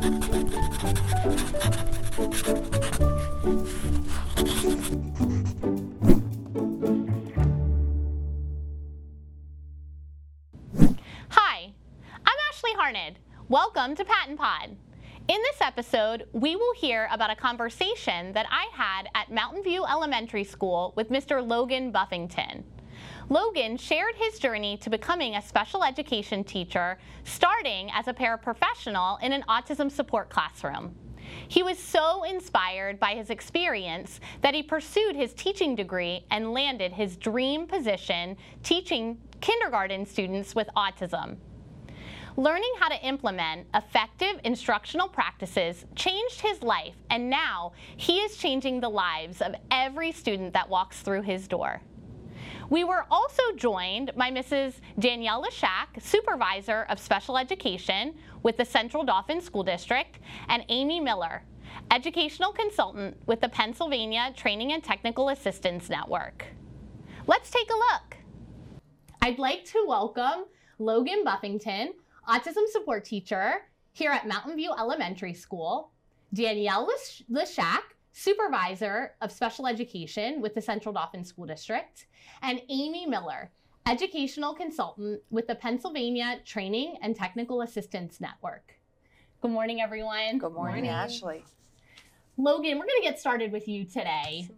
Hi, I'm Ashley Harned. Welcome to PaTTAN Pod. In this episode, we will hear about a conversation that I had at Mountain View Elementary School with Mr. Logan Buffington. Logan shared his journey to becoming a special education teacher, starting as a paraprofessional in an autism support classroom. He was so inspired by his experience that he pursued his teaching degree and landed his dream position teaching kindergarten students with autism. Learning how to implement effective instructional practices changed his life, and now he is changing the lives of every student that walks through his door. We were also joined by Mrs. Danielle Leshak, Supervisor of Special Education with the Central Dauphin School District, and Amy Miller, Educational Consultant with the Pennsylvania Training and Technical Assistance Network. Let's take a look. I'd like to welcome Logan Buffington, Autism Support Teacher here at Mountain View Elementary School, Danielle Lesh- Leshak, Supervisor of Special Education with the Central Dauphin School District, and Amy Miller, Educational Consultant with the Pennsylvania Training and Technical Assistance Network. Good morning, everyone. Good morning, Ashley. Logan, we're going to get started with you today.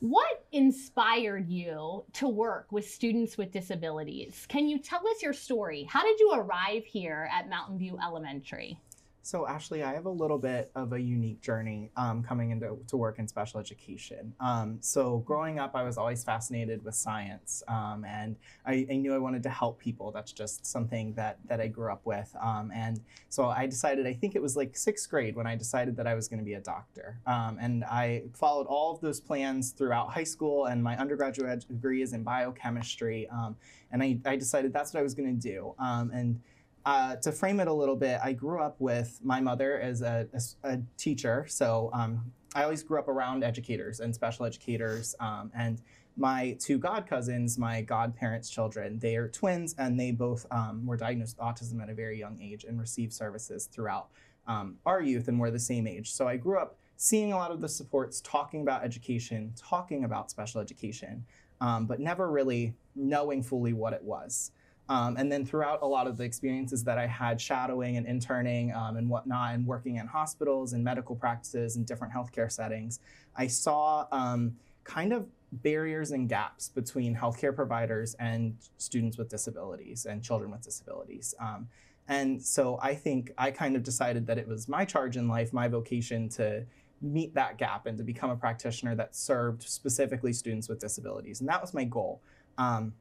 What inspired you to work with students with disabilities? Can you tell us your story? How did you arrive here at Mountain View Elementary? So, Ashley, I have a little bit of a unique journey um, coming into to work in special education. Um, so, growing up, I was always fascinated with science, um, and I, I, knew I wanted to help people. That's just something that that I grew up with. Um, and so, I decided. I think it was like sixth grade when I decided that I was going to be a doctor. Um, and I followed all of those plans throughout high school, and my undergraduate degree is in biochemistry. Um, and I, I, decided that's what I was going to do. and uh, to frame it a little bit, I grew up with my mother as a, a, teacher. So um, I always grew up around educators and special educators. Um, and my two god cousins, my godparents' children, they are twins and they both um, were diagnosed with autism at a very young age and received services throughout um, our youth and we're the same age. So I grew up seeing a lot of the supports, talking about education, talking about special education, um, but never really knowing fully what it was. Um, and then throughout a lot of the experiences that I had shadowing and interning um, and whatnot, and working in hospitals and medical practices and different healthcare settings, I saw um, kind of barriers and gaps between healthcare providers and students with disabilities and children with disabilities. Um, and so I think I kind of decided that it was my charge in life, my vocation to meet that gap and to become a practitioner that served specifically students with disabilities. And that was my goal. Um,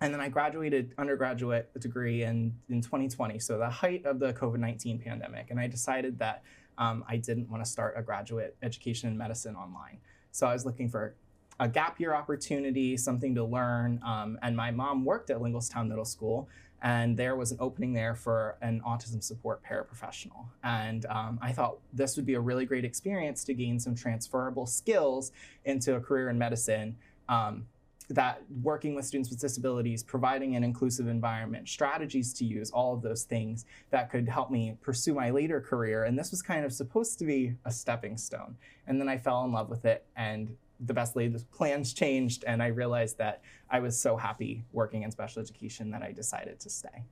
and then I graduated undergraduate degree in, in 2020, so the height of the COVID 19 pandemic. And I decided that um, I didn't want to start a graduate education in medicine online. So I was looking for a gap year opportunity, something to learn. Um, and my mom worked at Linglestown Middle School, and there was an opening there for an autism support paraprofessional. And um, I thought this would be a really great experience to gain some transferable skills into a career in medicine. Um, that working with students with disabilities, providing an inclusive environment, strategies to use, all of those things that could help me pursue my later career. And this was kind of supposed to be a stepping stone. And then I fell in love with it and the best laid plans changed and I realized that I was so happy working in special education that I decided to stay.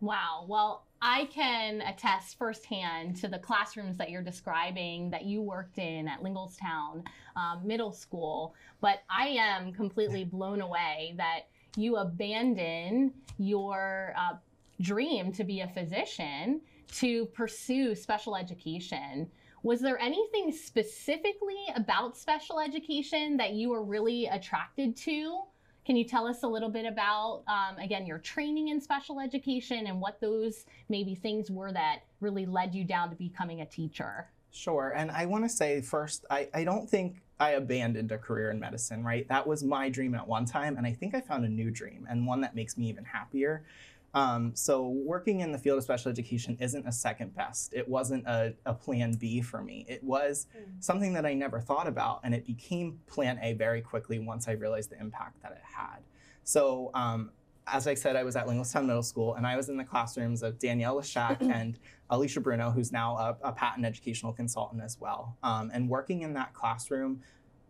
Wow. Well, I can attest firsthand to the classrooms that you're describing that you worked in at Linglestown um, Middle School, but I am completely blown away that you abandon your uh, dream to be a physician to pursue special education. Was there anything specifically about special education that you were really attracted to? Can you tell us a little bit about, um, again, your training in special education and what those maybe things were that really led you down to becoming a teacher? Sure. And I want to say first, I, I don't think I abandoned a career in medicine, right? That was my dream at one time. And I think I found a new dream and one that makes me even happier. Um, so working in the field of special education isn't a second best. It wasn't a, a plan B for me. It was mm. something that I never thought about, and it became plan A very quickly once I realized the impact that it had. So um, as I said, I was at Linglestown Middle School, and I was in the classrooms of Danielle Leshak and Alicia Bruno, who's now a, a PaTTAN educational consultant as well. Um, and working in that classroom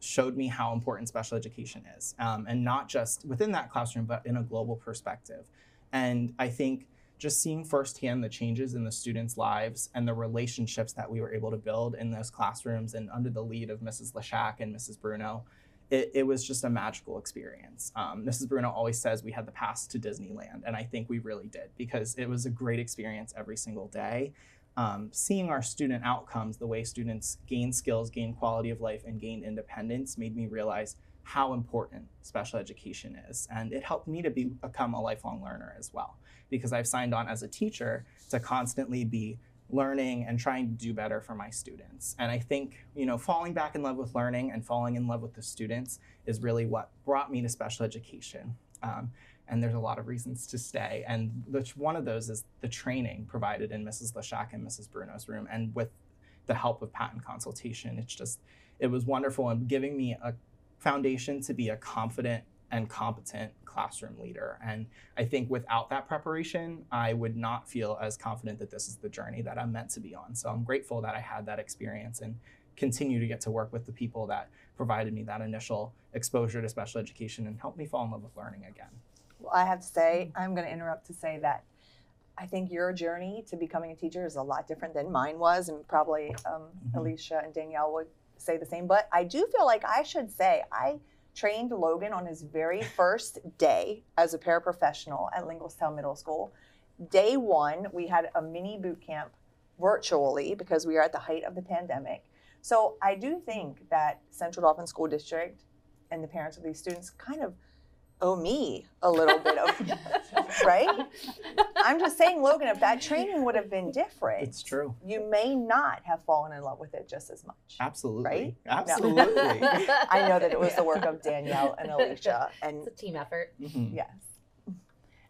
showed me how important special education is, um, and not just within that classroom, but in a global perspective. And I think just seeing firsthand the changes in the students' lives and the relationships that we were able to build in those classrooms and under the lead of Mrs. Leshak and Mrs. Bruno, it, it was just a magical experience. Um, Mrs. Bruno always says we had the pass to Disneyland, and I think we really did because it was a great experience every single day. Um, seeing our student outcomes, the way students gain skills, gain quality of life, and gain independence made me realize how important special education is. And it helped me to be, become a lifelong learner as well because I've signed on as a teacher to constantly be learning and trying to do better for my students. And I think, you know, falling back in love with learning and falling in love with the students is really what brought me to special education. Um, and there's a lot of reasons to stay. And one of those is the training provided in Mrs. Leshak and Mrs. Bruno's room. And with the help of PaTTAN consultation, it's just, it was wonderful and giving me a foundation to be a confident and competent classroom leader. And I think without that preparation, I would not feel as confident that this is the journey that I'm meant to be on. So I'm grateful that I had that experience and continue to get to work with the people that provided me that initial exposure to special education and helped me fall in love with learning again. Well, I have to say, I'm going to interrupt to say that I think your journey to becoming a teacher is a lot different than mine was, and probably um, Mhm. Alicia and Danielle would say the same. But I do feel like I should say I trained Logan on his very first day as a paraprofessional at Linglestown Middle School. Day one, we had a mini boot camp virtually because we are at the height of the pandemic. So I do think that Central Dauphin School District and the parents of these students kind of owe me a little bit of right? I'm just saying, Logan, if that training would have been different, It's true. you may not have fallen in love with it just as much. Absolutely. Right? Absolutely. I know that it was the work of Danielle and Alicia, and It's a team effort. Mhm. yes,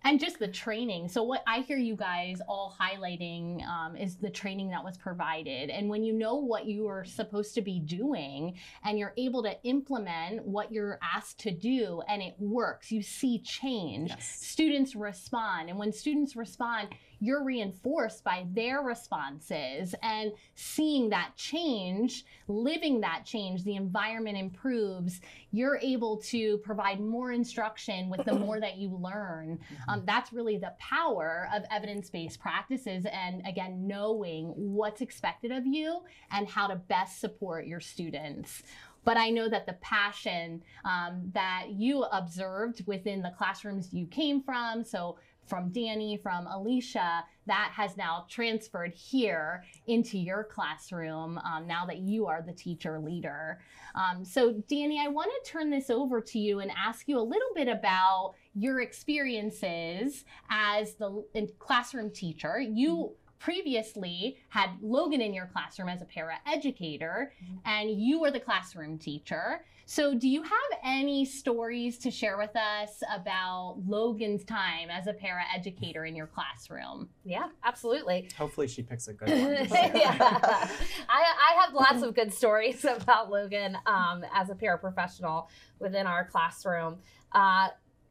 and just the training. So what I hear you guys all highlighting um, is the training that was provided, and when you know what you are supposed to be doing, and you're able to implement what you're asked to do, and it works, you see change. Yes. Students respond, and when students respond, you're reinforced by their responses and seeing that change, living that change, the environment improves. You're able to provide more instruction with the more that you learn. Um, that's really the power of evidence based practices and, again, knowing what's expected of you and how to best support your students. But I know that the passion um, that you observed within the classrooms you came from, so from Danny, from Alicia, that has now transferred here into your classroom um, now that you are the teacher leader. Um, so, Danny, I want to turn this over to you and ask you a little bit about your experiences as the classroom teacher. You previously had Logan in your classroom as a para educator, and you were the classroom teacher. So, do you have any stories to share with us about Logan's time as a para educator in your classroom? Yeah, absolutely. Hopefully she picks a good one. yeah. I, I have lots of good stories about Logan um, as a paraprofessional within our classroom. Uh,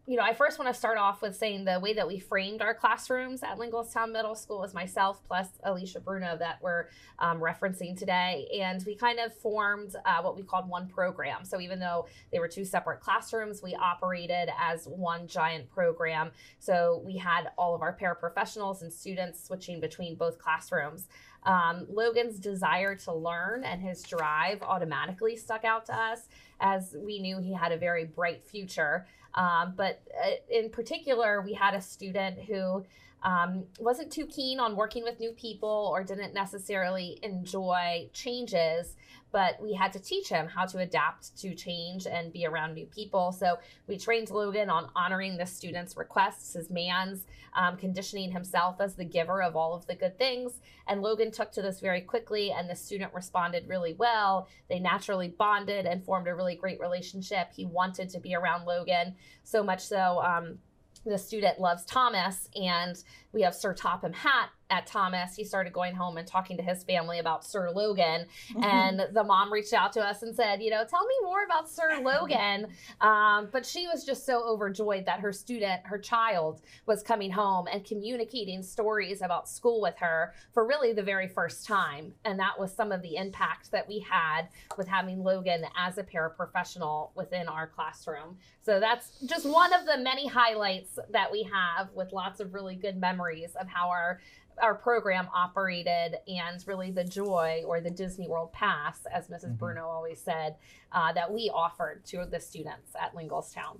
you know, I first want to start off with saying the way that we framed our classrooms at Linglestown Middle School was myself plus Alicia Bruno that we're um, referencing today. And we kind of formed uh, what we called one program. So even though they were two separate classrooms, we operated as one giant program. So we had all of our paraprofessionals and students switching between both classrooms. Um, Logan's desire to learn and his drive automatically stuck out to us as we knew he had a very bright future. Um, but uh, in particular, we had a student who um, wasn't too keen on working with new people or didn't necessarily enjoy changes, but we had to teach him how to adapt to change and be around new people. So we trained Logan on honoring the student's requests, his mands, um, conditioning himself as the giver of all of the good things. And Logan took to this very quickly, and the student responded really well. They naturally bonded and formed a really great relationship. He wanted to be around Logan so much so. Um, the student loves Thomas, and we have Sir Topham Hatt at Thomas, he started going home and talking to his family about Sir Logan. and the mom reached out to us and said, you know, tell me more about Sir Logan. Um, but she was just so overjoyed that her student, her child, was coming home and communicating stories about school with her for really the very first time. And that was some of the impact that we had with having Logan as a paraprofessional within our classroom. So that's just one of the many highlights that we have with lots of really good memories of how our our program operated and really the joy or the Disney World Pass, as missus mm-hmm. Bruno always said, uh, that we offered to the students at Linglestown.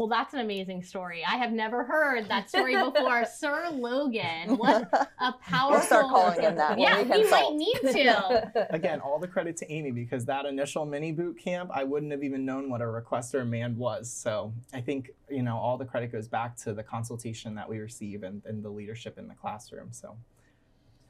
Well, that's an amazing story. I have never heard that story before. Sir Logan, what a powerful. We'll start calling him that. Yeah, we, we might need to. Again, all the credit to Amy because that initial mini boot camp, I wouldn't have even known what a requester man was. So I think you know all the credit goes back to the consultation that we receive and, and the leadership in the classroom. So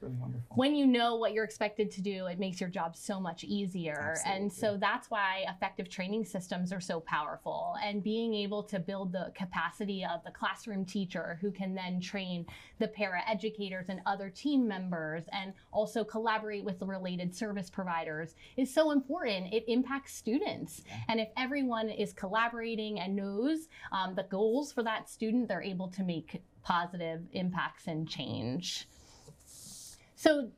really wonderful. When you know what you're expected to do, it makes your job so much easier. Absolutely. And so that's why effective training systems are so powerful. And being able to build the capacity of the classroom teacher who can then train the para educators and other team members and also collaborate with the related service providers is so important. It impacts students. Yeah. And if everyone is collaborating and knows um, the goals for that student, they're able to make positive impacts and change. So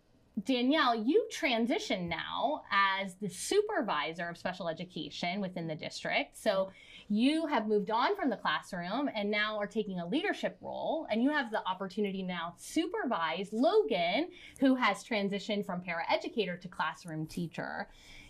Danielle, you transition now as the supervisor of special education within the district. So you have moved on from the classroom and now are taking a leadership role, and you have the opportunity now to supervise Logan, who has transitioned from paraeducator to classroom teacher.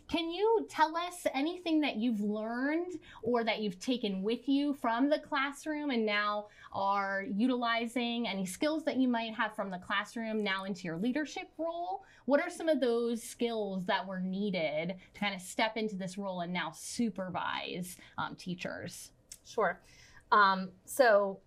Can you tell us anything that you've learned or that you've taken with you from the classroom and now are utilizing any skills that you might have from the classroom now into your leadership role? What are some of those skills that were needed to kind of step into this role and now supervise um, teachers? Sure. Um, so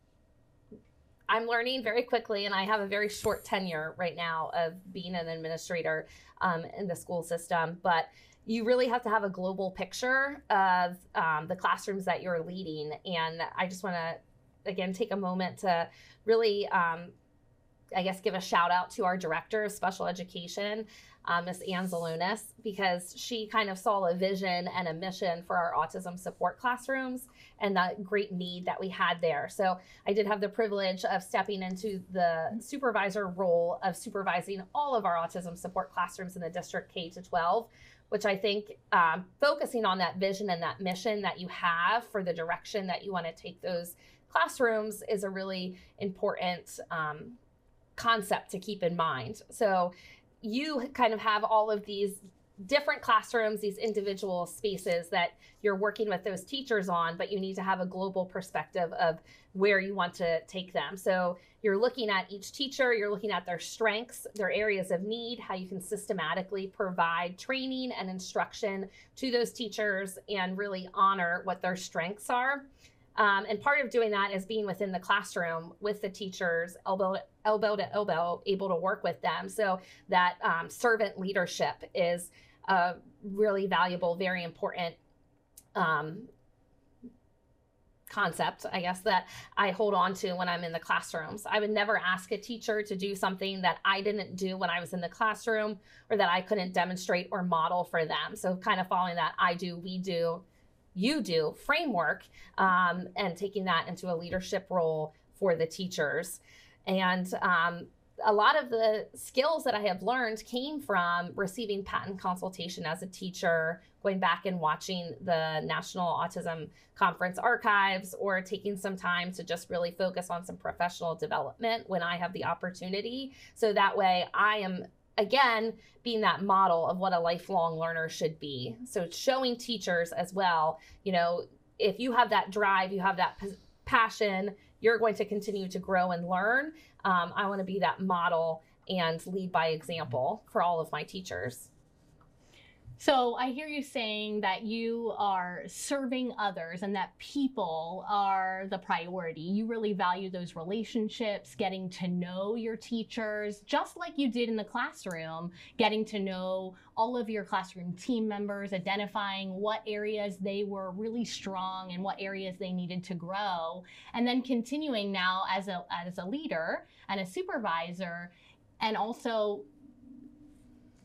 I'm learning very quickly, and I have a very short tenure right now of being an administrator um, in the school system. But you really have to have a global picture of um, the classrooms that you're leading. And I just want to, again, take a moment to really, um, I guess, give a shout out to our director of special education, uh, Miss Ann Zalonis, because she kind of saw a vision and a mission for our autism support classrooms and that great need that we had there. So I did have the privilege of stepping into the supervisor role of supervising all of our autism support classrooms in the district K to 12 which I think um, focusing on that vision and that mission that you have for the direction that you want to take those classrooms is a really important um, concept to keep in mind. So you kind of have all of these different classrooms, these individual spaces that you're working with those teachers on, but you need to have a global perspective of where you want to take them. So you're looking at each teacher, you're looking at their strengths, their areas of need, how you can systematically provide training and instruction to those teachers and really honor what their strengths are. Um, and part of doing that is being within the classroom with the teachers, to, elbow to elbow, able to work with them. So that um, servant leadership is a really valuable, very important um, concept, I guess, that I hold on to when I'm in the classrooms. I would never ask a teacher to do something that I didn't do when I was in the classroom or that I couldn't demonstrate or model for them. So, kind of following that I do, we do, you do framework um, and taking that into a leadership role for the teachers. And um, a lot of the skills that I have learned came from receiving PaTTAN consultation as a teacher, going back and watching the National Autism Conference archives, or taking some time to just really focus on some professional development when I have the opportunity. So that way I am again being that model of what a lifelong learner should be so showing teachers as well you know if you have that drive you have that passion you're going to continue to grow and learn um, I want to be that model and lead by example for all of my teachers. So I hear you saying that you are serving others and that people are the priority. You really value those relationships, getting to know your teachers, just like you did in the classroom, getting to know all of your classroom team members, identifying what areas they were really strong and what areas they needed to grow, and then continuing now as a as a leader and a supervisor and also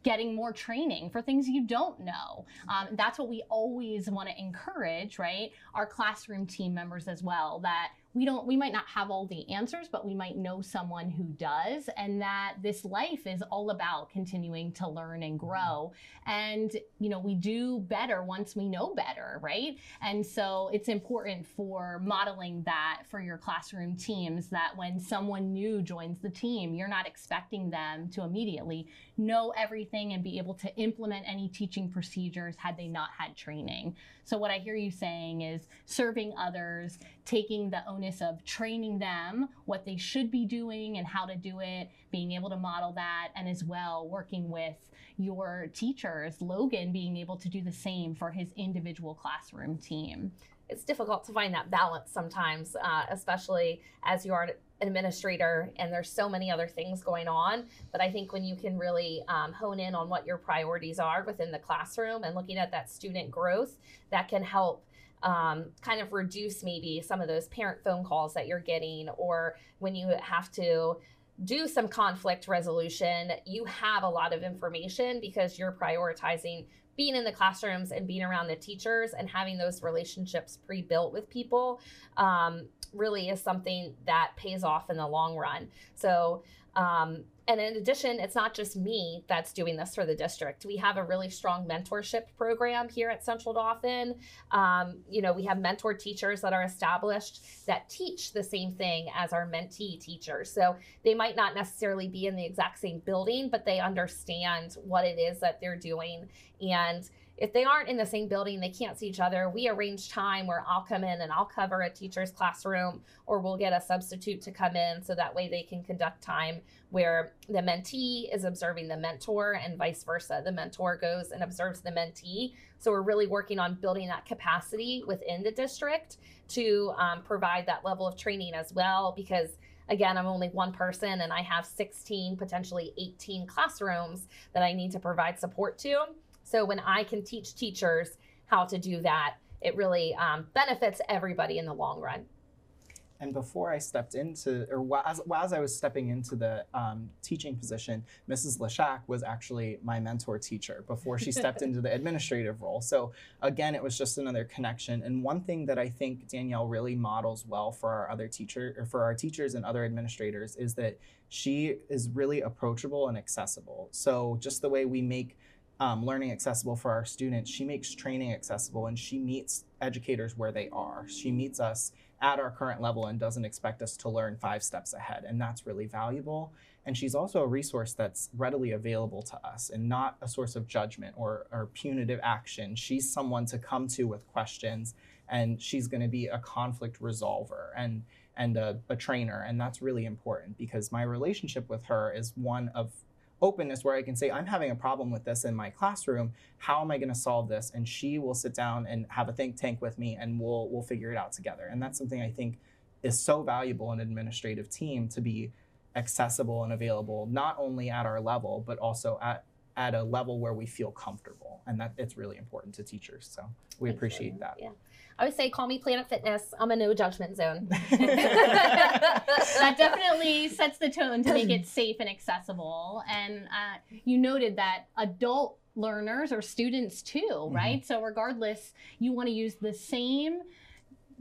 getting more training for things you don't know. Um, that's what we always want to encourage, right? Our classroom team members as well, that we don't we might not have all the answers but we might know someone who does and that this life is all about continuing to learn and mm-hmm. grow. And you know we do better once we know better right? And so it's important for modeling that for your classroom teams that when someone new joins the team you're not expecting them to immediately know everything and be able to implement any teaching procedures had they not had training. So what i hear you saying is serving others taking the onus of training them what they should be doing and how to do it, being able to model that, and as well working with your teachers, Logan being able to do the same for his individual classroom team. It's difficult to find that balance sometimes, uh, especially as you are an administrator and there's so many other things going on. But I think when you can really um, hone in on what your priorities are within the classroom and looking at that student growth, that can help um, kind of reduce maybe some of those parent phone calls that you're getting, or when you have to do some conflict resolution, you have a lot of information because you're prioritizing being in the classrooms and being around the teachers and having those relationships pre built with people um, really is something that pays off in the long run. So, um, and in addition, it's not just me that's doing this for the district. We have a really strong mentorship program here at Central Dauphin. Um, you know, we have mentor teachers that are established that teach the same thing as our mentee teachers. So they might not necessarily be in the exact same building, but they understand what it is that they're doing. And if they aren't in the same building, they can't see each other. We arrange time where I'll come in and I'll cover a teacher's classroom, or we'll get a substitute to come in so that way they can conduct time where the mentee is observing the mentor and vice versa. The mentor goes and observes the mentee. So we're really working on building that capacity within the district to um, provide that level of training as well because again, I'm only one person and I have 16, potentially 18 classrooms that I need to provide support to. So when I can teach teachers how to do that, it really um, benefits everybody in the long run. And before I stepped into, or while, as, while as I was stepping into the um, teaching position, Mrs. Lashak was actually my mentor teacher before she stepped into the administrative role. So again, it was just another connection. And one thing that I think Danielle really models well for our other teacher, or for our teachers and other administrators, is that she is really approachable and accessible. So just the way we make um, learning accessible for our students, she makes training accessible and she meets educators where they are. She meets us at our current level and doesn't expect us to learn five steps ahead. And that's really valuable. And she's also a resource that's readily available to us and not a source of judgment or, or punitive action. She's someone to come to with questions and she's going to be a conflict resolver and and a, a trainer and that's really important because my relationship with her is one of openness where I can say, I'm having a problem with this in my classroom. How am I going to solve this? And she will sit down and have a think tank with me and we'll we'll figure it out together. And that's something I think is so valuable in an administrative team to be accessible and available not only at our level but also at at a level where we feel comfortable and that it's really important to teachers so we appreciate that Yeah. I would say call me Planet Fitness. I'm a no judgment zone. that definitely sets the tone to make it safe and accessible. And uh, you noted that adult learners or students too, right? So, regardless, you want to use the same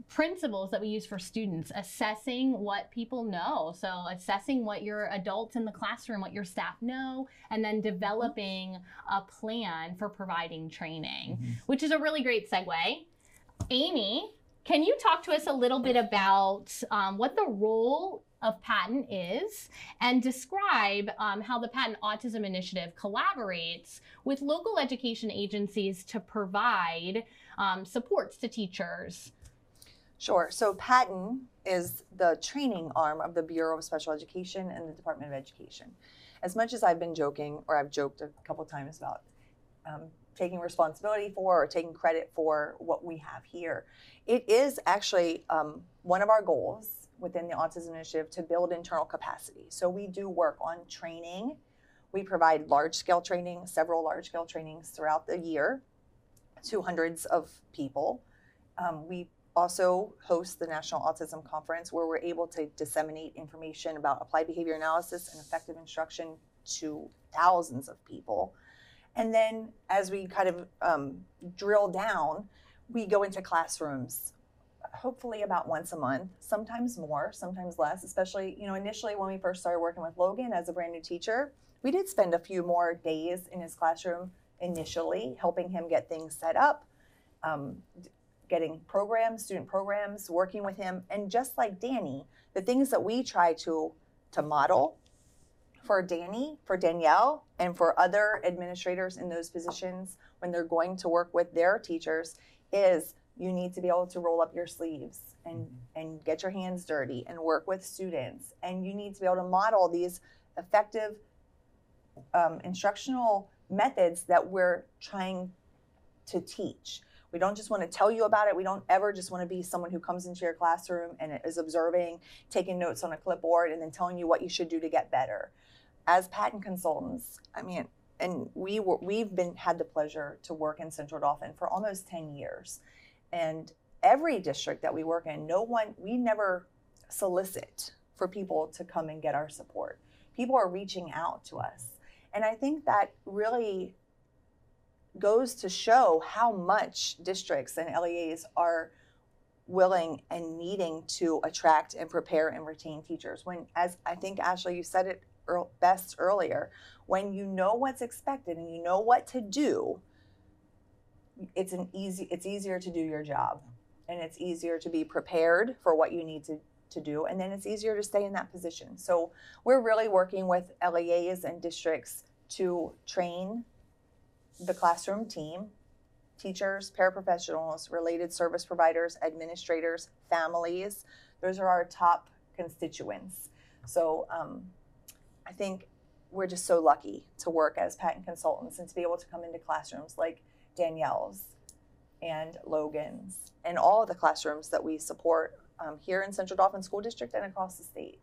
principles that we use for students assessing what people know so assessing what your adults in the classroom what your staff know and then developing a plan for providing training Mhm. which is a really great segue amy can you talk to us a little bit about um, what the role of PaTTAN is and describe um, how the PaTTAN Autism Initiative collaborates with local education agencies to provide um, supports to teachers? Sure. So PaTTAN is the training arm of the Bureau of Special Education and the Department of Education. As much as I've been joking, or I've joked a couple times about um, taking responsibility for or taking credit for what we have here, it is actually um, one of our goals within the Autism Initiative to build internal capacity. So we do work on training. We provide large scale training, several large scale trainings throughout the year to hundreds of people. Um, we also host the National Autism Conference where we're able to disseminate information about applied behavior analysis and effective instruction to thousands of people. And then as we kind of um, drill down, we go into classrooms hopefully about once a month, sometimes more, sometimes less, especially, you know, initially when we first started working with Logan as a brand new teacher, we did spend a few more days in his classroom initially, helping him get things set up, um, getting programs, student programs, working with him. And just like Danny, the things that we try to, to model for Danny, for Danielle, and for other administrators in those positions when they're going to work with their teachers is you need to be able to roll up your sleeves and and get your hands dirty and work with students. And you need to be able to model these effective um, instructional methods that we're trying to teach. We don't just want to tell you about it. We don't ever just want to be someone who comes into your classroom and is observing taking notes on a clipboard and then telling you what you should do to get better as PaTTAN consultants i mean and we were, we've been had the pleasure to work in central dauphin for almost 10 years and every district that we work in, no one, we never solicit for people to come and get our support. People are reaching out to us. And I think that really goes to show how much districts and LEAs are willing and needing to attract and prepare and retain teachers. When, as I think, Ashley, you said it best earlier, when you know what's expected and you know what to do, it's an easy it's easier to do your job. And it's easier to be prepared for what you need to to do. And then it's easier to stay in that position. So we're really working with leas and districts to train the classroom team teachers paraprofessionals related service providers administrators families. Those are our top constituents. So um, i think we're just so lucky to work as PaTTAN consultants and to be able to come into classrooms like Danielle's and Logan's and all of the classrooms that we support um, here in Central Dauphin School District and across the state.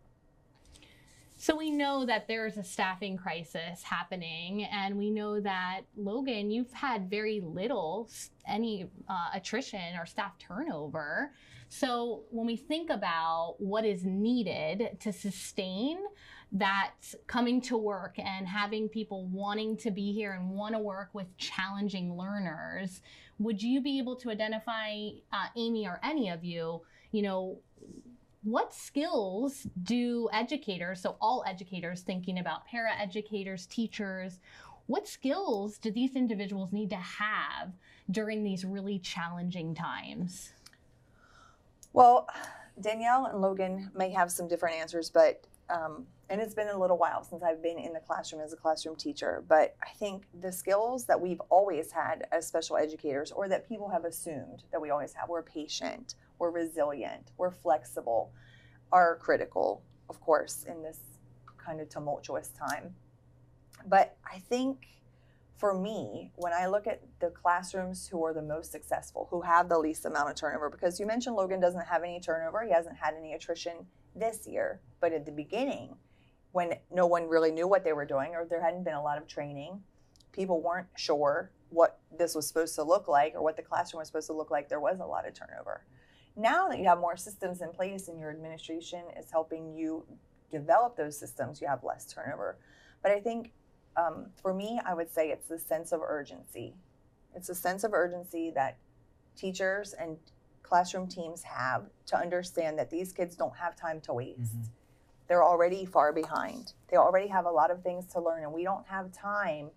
So we know that there's a staffing crisis happening, and we know that Logan, you've had very little any uh, attrition or staff turnover. So when we think about what is needed to sustain that coming to work and having people wanting to be here and want to work with challenging learners, would you be able to identify, uh, Amy or any of you, you know, what skills do educators, so all educators thinking about para educators, teachers, what skills do these individuals need to have during these really challenging times? Well, Danielle and Logan may have some different answers, but um, and it's been a little while since I've been in the classroom as a classroom teacher, but I think the skills that we've always had as special educators, or that people have assumed that we always have, we're patient, we're resilient, we're flexible, are critical, of course, in this kind of tumultuous time. But I think for me, when I look at the classrooms who are the most successful, who have the least amount of turnover, because you mentioned Logan doesn't have any turnover, he hasn't had any attrition this year, but at the beginning, when no one really knew what they were doing or there hadn't been a lot of training, people weren't sure what this was supposed to look like or what the classroom was supposed to look like, there was a lot of turnover. Now that you have more systems in place and your administration is helping you develop those systems, you have less turnover. But I think um, for me, I would say it's the sense of urgency. It's a sense of urgency that teachers and classroom teams have to understand that these kids don't have time to waste. Mm-hmm. They're already far behind. They already have a lot of things to learn, and we don't have time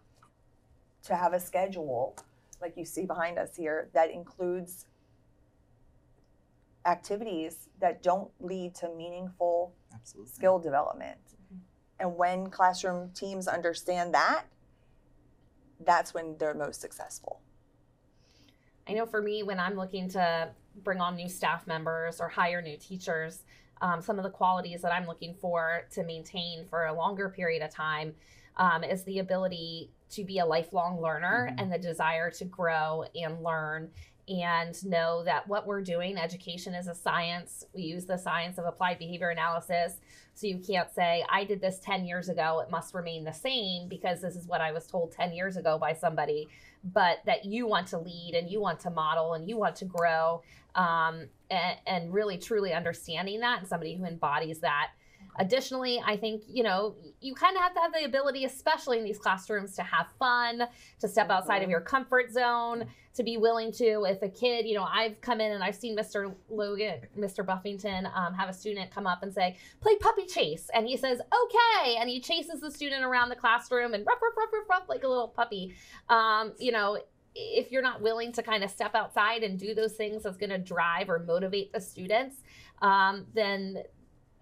to have a schedule like you see behind us here that includes activities that don't lead to meaningful Absolutely. skill development. Mm-hmm. And when classroom teams understand that, that's when they're most successful. I know for me, when I'm looking to bring on new staff members or hire new teachers, um, some of the qualities that I'm looking for to maintain for a longer period of time um, is the ability to be a lifelong learner mm-hmm. and the desire to grow and learn and know that what we're doing, education is a science. We use the science of applied behavior analysis. So you can't say, I did this 10 years ago, it must remain the same because this is what I was told 10 years ago by somebody, but that you want to lead and you want to model and you want to grow um, and, and really truly understanding that and somebody who embodies that Additionally, I think, you know, you kind of have to have the ability, especially in these classrooms, to have fun, to step outside of your comfort zone, to be willing to, if a kid, you know, I've come in and I've seen Mr. Logan, Mr. Buffington um, have a student come up and say, play puppy chase. And he says, okay. And he chases the student around the classroom and ruff, ruff, ruff, ruff, ruff like a little puppy. Um, you know, if you're not willing to kind of step outside and do those things that's going to drive or motivate the students, um, then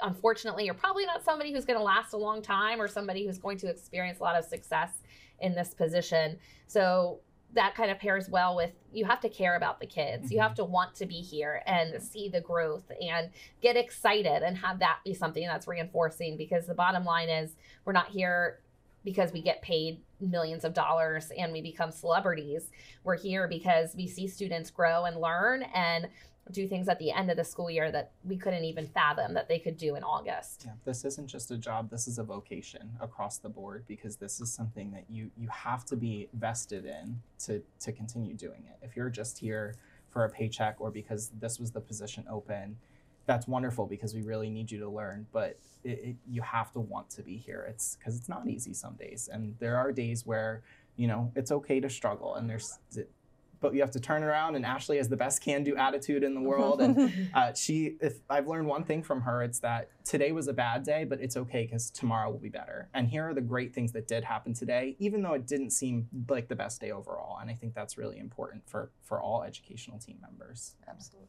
unfortunately, you're probably not somebody who's going to last a long time or somebody who's going to experience a lot of success in this position. So that kind of pairs well with you have to care about the kids. Mm-hmm. You have to want to be here and see the growth and get excited and have that be something that's reinforcing because the bottom line is we're not here because we get paid millions of dollars and we become celebrities. We're here because we see students grow and learn and do things at the end of the school year that we couldn't even fathom that they could do in August. Yeah, this isn't just a job, this is a vocation across the board because this is something that you you have to be vested in to to continue doing it. If you're just here for a paycheck or because this was the position open, that's wonderful because we really need you to learn, but it, it, you have to want to be here. It's because it's not easy some days, and there are days where you know it's okay to struggle, and there's but you have to turn around and ashley has the best can-do attitude in the world and uh, she if i've learned one thing from her it's that today was a bad day but it's okay because tomorrow will be better. And here are the great things that did happen today even though it didn't seem like the best day overall and i think that's really important for for all educational team members. Absolutely.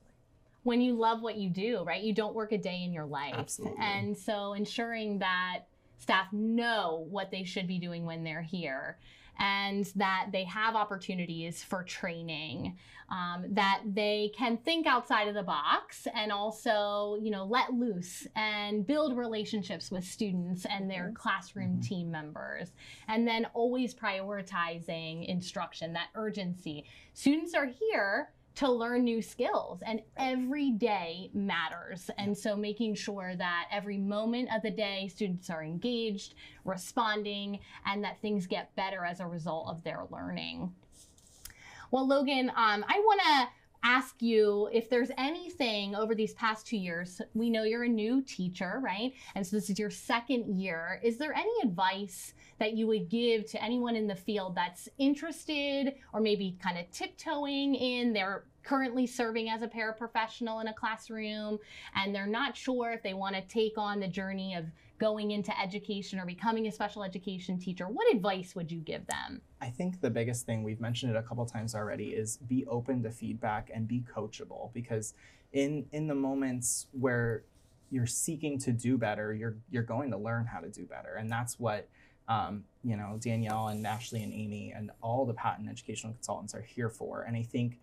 When you love what you do right you don't work a day in your life. Absolutely. and so ensuring that staff know what they should be doing when they're here and that they have opportunities for training, um, that they can think outside of the box and also, you know, let loose and build relationships with students and their classroom mm-hmm. team members. And then always prioritizing instruction, that urgency. Students are here to learn new skills and every day matters. And so making sure that every moment of the day students are engaged responding and that things get better as a result of their learning. Well logan um, i want to ask you if there's anything over these past two years. We know you're a new teacher, right? And so this is your second year. Is there any advice that you would give to anyone in the field that's interested or maybe kind of tiptoeing in? They're currently serving as a paraprofessional in a classroom and they're not sure if they want to take on the journey of going into education or becoming a special education teacher, what advice would you give them? I think the biggest thing we've mentioned it a couple times already is be open to feedback and be coachable because in in the moments where you're seeking to do better, you're you're going to learn how to do better, and that's what um, you know Danielle and Ashley and Amy and all the PaTTAN educational consultants are here for. And I think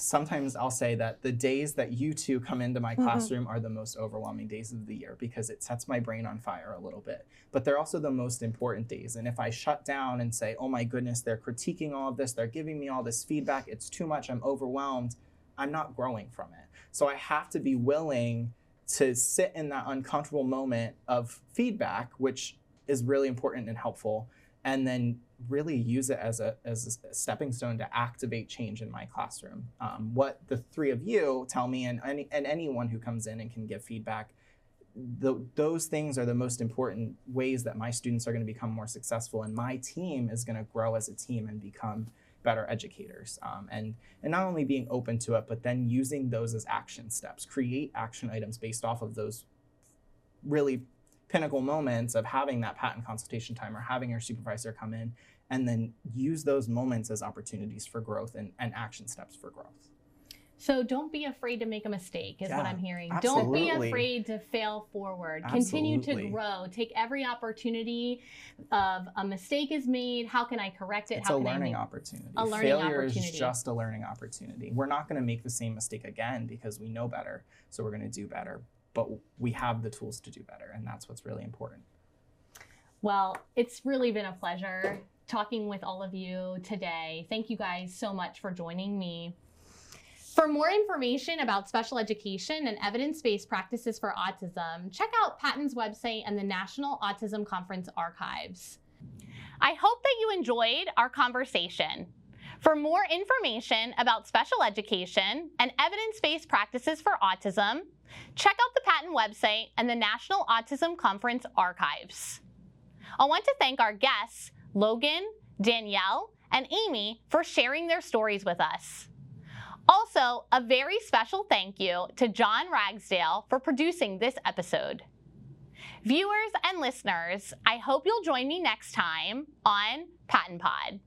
sometimes I'll say that the days that you two come into my mm-hmm. classroom mm-hmm. are the most overwhelming days of the year because it sets my brain on fire a little bit. But they're also the most important days. And if I shut down and say, oh my goodness, they're critiquing all of this, they're giving me all this feedback, it's too much, I'm overwhelmed, I'm not growing from it. So I have to be willing to sit in that uncomfortable moment of feedback, which is really important and helpful, and then really use it as a, as a stepping stone to activate change in my classroom. Um, what the three of you tell me, and, any, and anyone who comes in and can give feedback, the, those things are the most important ways that my students are going to become more successful, and my team is going to grow as a team and become better educators. Um, and and not only being open to it, but then using those as action steps. Create action items based off of those really pinnacle moments of having that PaTTAN consultation time or having your supervisor come in and then use those moments as opportunities for growth and, and action steps for growth. So don't be afraid to make a mistake, is yeah, what I'm hearing. Absolutely. Don't be afraid to fail forward. Absolutely. Continue to grow. Take every opportunity of a mistake is made. How can I correct it? It's How a learning opportunity. A learning Failure opportunity. is just a learning opportunity. We're not going to make the same mistake again because we know better. So we're going to do better. But we have the tools to do better, and that's what's really important. Well, it's really been a pleasure talking with all of you today. Thank you guys so much for joining me. For more information about special education and evidence based practices for autism, check out PaTTAN's website and the National Autism Conference archives. I hope that you enjoyed our conversation. For more information about special education and evidence based practices for autism, Check out the PaTTAN website and the National Autism Conference archives. I want to thank our guests, Logan, Danielle, and Amy for sharing their stories with us. Also, a very special thank you to John Ragsdale for producing this episode. Viewers and listeners, I hope you'll join me next time on PaTTAN Pod.